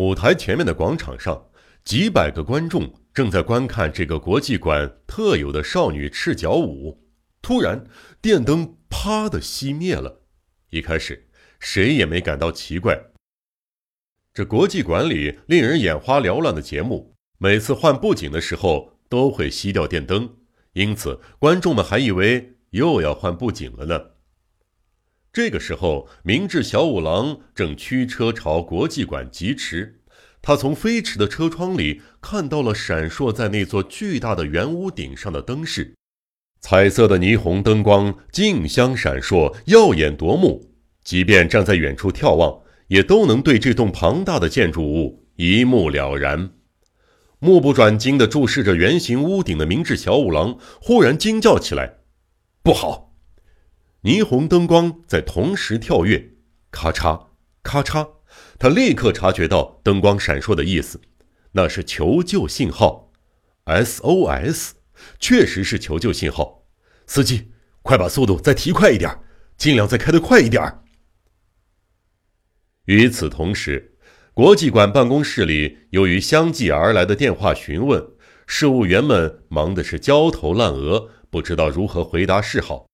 舞台前面的广场上，几百个观众正在观看这个国际馆特有的少女赤脚舞。突然，电灯啪的熄灭了。一开始，谁也没感到奇怪。这国际馆里令人眼花缭乱的节目，每次换布景的时候都会熄掉电灯，因此观众们还以为又要换布景了呢。这个时候，明智小五郎正驱车朝国际馆疾驰。他从飞驰的车窗里看到了闪烁在那座巨大的圆屋顶上的灯饰，彩色的霓虹灯光竞相闪烁，耀眼夺目。即便站在远处眺望，也都能对这栋庞大的建筑物一目了然。目不转睛地注视着圆形屋顶的明智小五郎忽然惊叫起来：“不好！”霓虹灯光在同时跳跃，咔嚓咔嚓，他立刻察觉到灯光闪烁的意思，那是求救信号，SOS，确实是求救信号。司机，快把速度再提快一点，尽量再开得快一点。与此同时，国际馆办公室里，由于相继而来的电话询问，事务员们忙的是焦头烂额，不知道如何回答是好。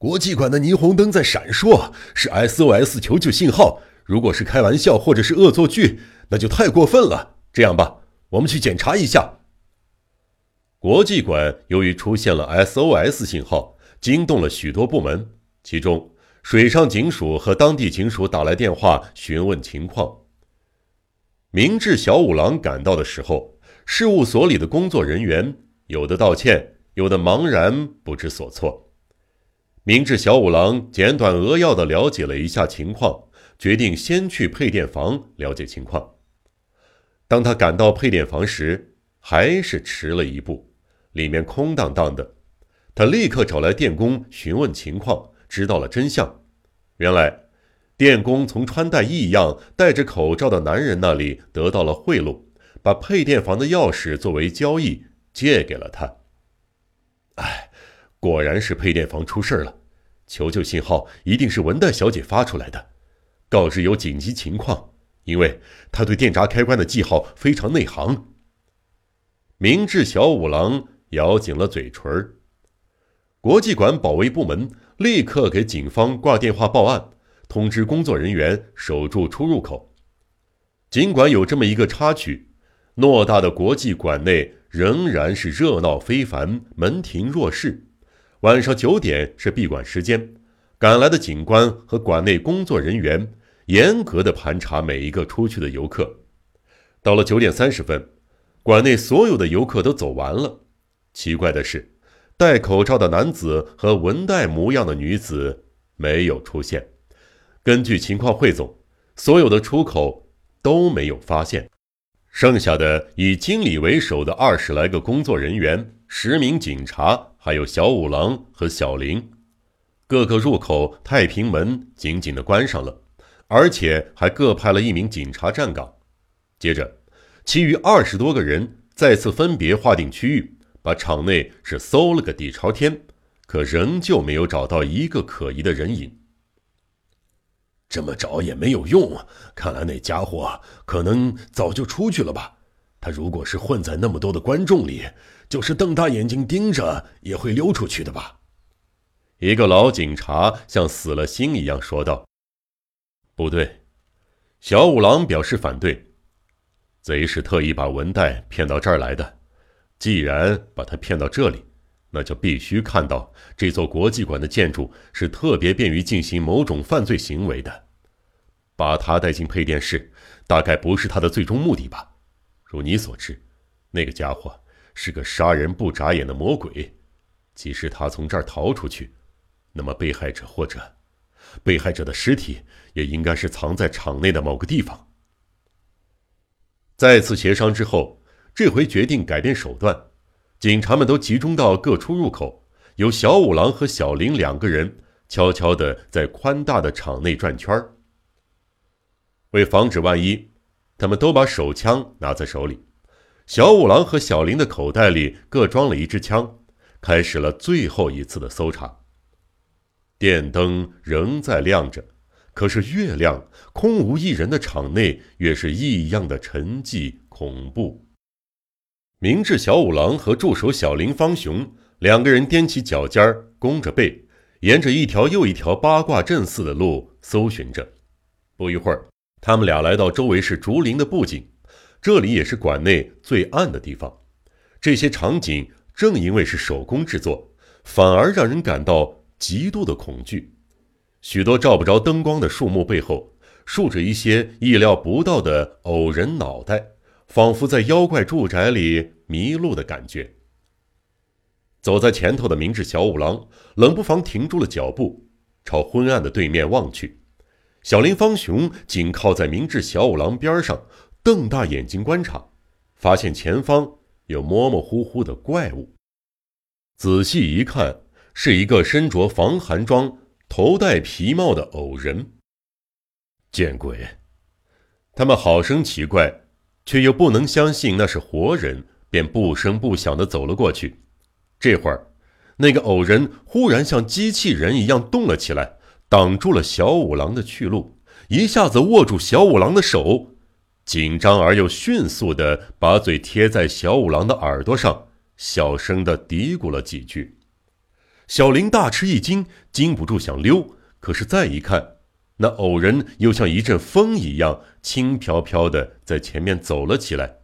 国际馆的霓虹灯在闪烁，是 SOS 求救信号。如果是开玩笑或者是恶作剧，那就太过分了。这样吧，我们去检查一下。国际馆由于出现了 SOS 信号，惊动了许多部门，其中水上警署和当地警署打来电话询问情况。明智小五郎赶到的时候，事务所里的工作人员有的道歉，有的茫然不知所措。明智小五郎简短扼要地了解了一下情况，决定先去配电房了解情况。当他赶到配电房时，还是迟了一步，里面空荡荡的。他立刻找来电工询问情况，知道了真相。原来，电工从穿戴异样、戴着口罩的男人那里得到了贿赂，把配电房的钥匙作为交易借给了他。哎。果然是配电房出事了，求救信号一定是文代小姐发出来的，告知有紧急情况，因为她对电闸开关的记号非常内行。明智小五郎咬紧了嘴唇国际馆保卫部门立刻给警方挂电话报案，通知工作人员守住出入口。尽管有这么一个插曲，偌大的国际馆内仍然是热闹非凡，门庭若市。晚上九点是闭馆时间，赶来的警官和馆内工作人员严格的盘查每一个出去的游客。到了九点三十分，馆内所有的游客都走完了。奇怪的是，戴口罩的男子和文代模样的女子没有出现。根据情况汇总，所有的出口都没有发现。剩下的以经理为首的二十来个工作人员、十名警察。还有小五郎和小林，各个入口太平门紧紧的关上了，而且还各派了一名警察站岗。接着，其余二十多个人再次分别划定区域，把场内是搜了个底朝天，可仍旧没有找到一个可疑的人影。这么找也没有用啊，看来那家伙可能早就出去了吧？他如果是混在那么多的观众里。就是瞪大眼睛盯着，也会溜出去的吧？一个老警察像死了心一样说道：“不对。”小五郎表示反对。贼是特意把文代骗到这儿来的。既然把他骗到这里，那就必须看到这座国际馆的建筑是特别便于进行某种犯罪行为的。把他带进配电室，大概不是他的最终目的吧？如你所知，那个家伙。是个杀人不眨眼的魔鬼，即使他从这儿逃出去，那么被害者或者被害者的尸体也应该是藏在场内的某个地方。再次协商之后，这回决定改变手段，警察们都集中到各出入口，由小五郎和小林两个人悄悄地在宽大的场内转圈儿。为防止万一，他们都把手枪拿在手里。小五郎和小林的口袋里各装了一支枪，开始了最后一次的搜查。电灯仍在亮着，可是越亮、空无一人的场内，越是异样的沉寂恐怖。明智小五郎和助手小林方雄两个人踮起脚尖，弓着背，沿着一条又一条八卦阵似的路搜寻着。不一会儿，他们俩来到周围是竹林的布景，这里也是馆内最暗的地方。这些场景正因为是手工制作，反而让人感到极度的恐惧。许多照不着灯光的树木背后，竖着一些意料不到的偶人脑袋，仿佛在妖怪住宅里迷路的感觉。走在前头的明智小五郎冷不防停住了脚步，朝昏暗的对面望去。小林方雄紧靠在明智小五郎边上，瞪大眼睛观察，发现前方有模模糊糊的怪物。仔细一看，是一个身着防寒装。头戴皮帽的偶人，见鬼！他们好生奇怪，却又不能相信那是活人，便不声不响地走了过去。这会儿，那个偶人忽然像机器人一样动了起来，挡住了小五郎的去路，一下子握住小五郎的手，紧张而又迅速地把嘴贴在小五郎的耳朵上，小声地嘀咕了几句。小林大吃一惊，禁不住想溜，可是再一看，那偶人又像一阵风一样轻飘飘的在前面走了起来。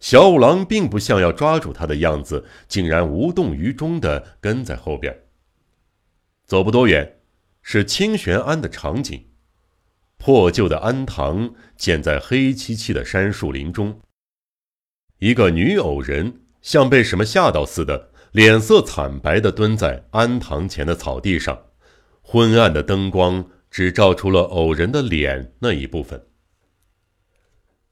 小五郎并不像要抓住他的样子，竟然无动于衷的跟在后边。走不多远，是清玄庵的场景，破旧的庵堂建在黑漆漆的杉树林中。一个女偶人像被什么吓到似的。脸色惨白地蹲在庵堂前的草地上，昏暗的灯光只照出了偶人的脸那一部分。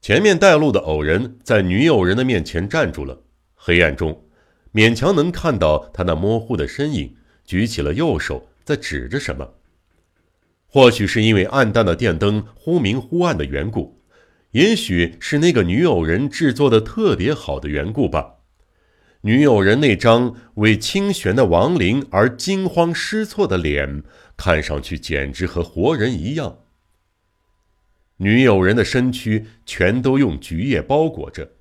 前面带路的偶人在女偶人的面前站住了，黑暗中勉强能看到他那模糊的身影，举起了右手在指着什么。或许是因为暗淡的电灯忽明忽暗的缘故，也许是那个女偶人制作的特别好的缘故吧。女友人那张为清玄的亡灵而惊慌失措的脸，看上去简直和活人一样。女友人的身躯全都用菊叶包裹着，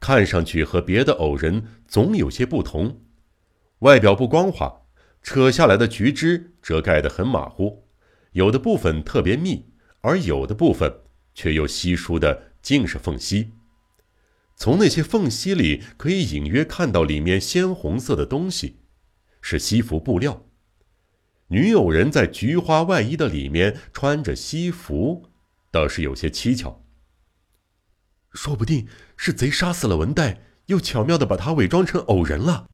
看上去和别的偶人总有些不同。外表不光滑，扯下来的菊枝遮盖得很马虎，有的部分特别密，而有的部分却又稀疏的尽是缝隙。从那些缝隙里，可以隐约看到里面鲜红色的东西，是西服布料。女友人在菊花外衣的里面穿着西服，倒是有些蹊跷。说不定是贼杀死了文代，又巧妙的把他伪装成偶人了。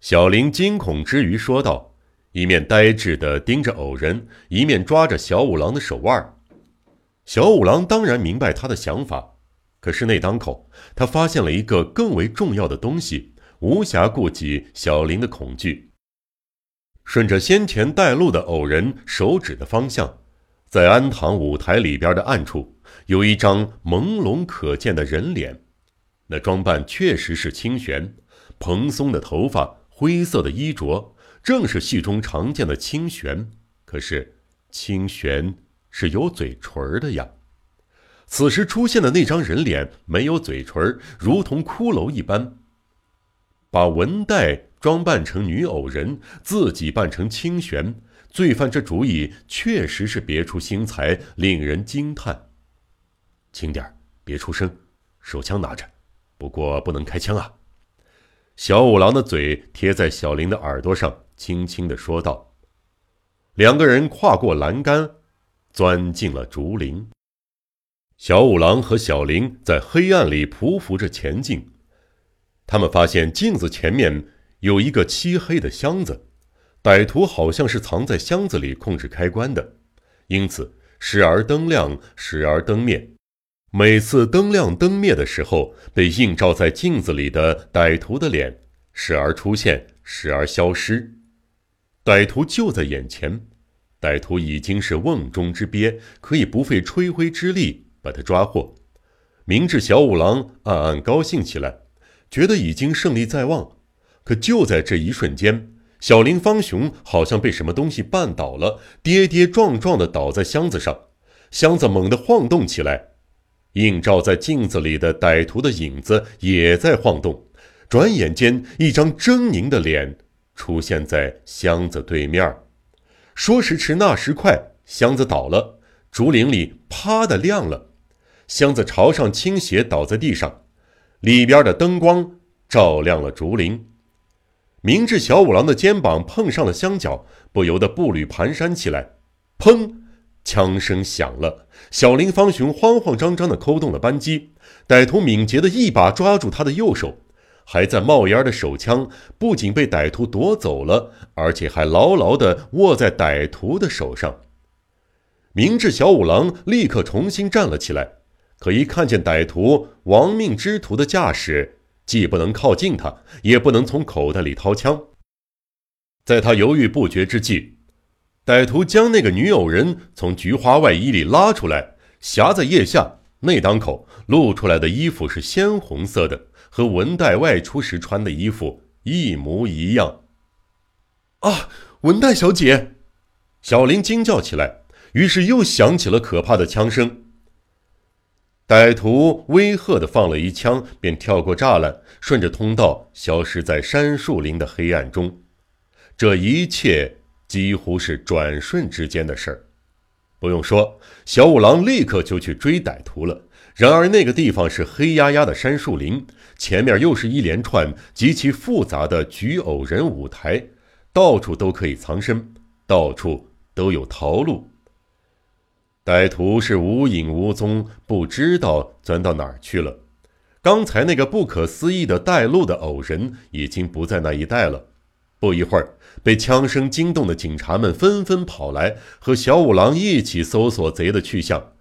小林惊恐之余说道，一面呆滞的盯着偶人，一面抓着小五郎的手腕。小五郎当然明白他的想法。可是那当口，他发现了一个更为重要的东西，无暇顾及小林的恐惧。顺着先前带路的偶人手指的方向，在安堂舞台里边的暗处，有一张朦胧可见的人脸。那装扮确实是清玄，蓬松的头发，灰色的衣着，正是戏中常见的清玄。可是清玄是有嘴唇的呀。此时出现的那张人脸没有嘴唇，如同骷髅一般。把文代装扮成女偶人，自己扮成清玄，罪犯这主意确实是别出心裁，令人惊叹。轻点别出声，手枪拿着，不过不能开枪啊。小五郎的嘴贴在小林的耳朵上，轻轻的说道。两个人跨过栏杆，钻进了竹林。小五郎和小林在黑暗里匍匐着前进，他们发现镜子前面有一个漆黑的箱子，歹徒好像是藏在箱子里控制开关的，因此时而灯亮，时而灯灭。每次灯亮灯灭的时候，被映照在镜子里的歹徒的脸时而出现，时而消失。歹徒就在眼前，歹徒已经是瓮中之鳖，可以不费吹灰之力。把他抓获，明智小五郎暗暗高兴起来，觉得已经胜利在望。可就在这一瞬间，小林方雄好像被什么东西绊倒了，跌跌撞撞地倒在箱子上，箱子猛地晃动起来，映照在镜子里的歹徒的影子也在晃动。转眼间，一张狰狞的脸出现在箱子对面。说时迟，那时快，箱子倒了，竹林里啪的亮了，箱子朝上倾斜，倒在地上，里边的灯光照亮了竹林。明智小五郎的肩膀碰上了箱角，不由得步履蹒跚起来。砰！枪声响了，小林方雄慌慌张张地扣动了扳机，歹徒敏捷地一把抓住他的右手，还在冒烟的手枪不仅被歹徒夺走了，而且还牢牢地握在歹徒的手上。明智小五郎立刻重新站了起来，可一看见歹徒亡命之徒的架势。既不能靠近他，也不能从口袋里掏枪。在他犹豫不决之际，歹徒将那个女偶人从菊花外衣里拉出来，夹在腋下。内裆口露出来的衣服是鲜红色的，和文代外出时穿的衣服一模一样。啊，文代小姐！小林惊叫起来，于是又响起了可怕的枪声。歹徒威吓的放了一枪，便跳过栅栏，顺着通道消失在山树林的黑暗中。这一切几乎是转瞬之间的事儿。不用说，小五郎立刻就去追歹徒了。然而那个地方是黑压压的山树林，前面又是一连串极其复杂的举偶人舞台，到处都可以藏身，到处都有逃路。歹徒是无影无踪，不知道钻到哪儿去了。刚才那个不可思议的带路的偶人已经不在那一带了。不一会儿，被枪声惊动的警察们纷纷跑来，和小五郎一起搜索贼的去向。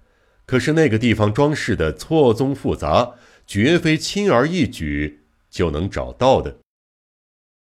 可是那个地方装饰的错综复杂，绝非轻而易举就能找到的。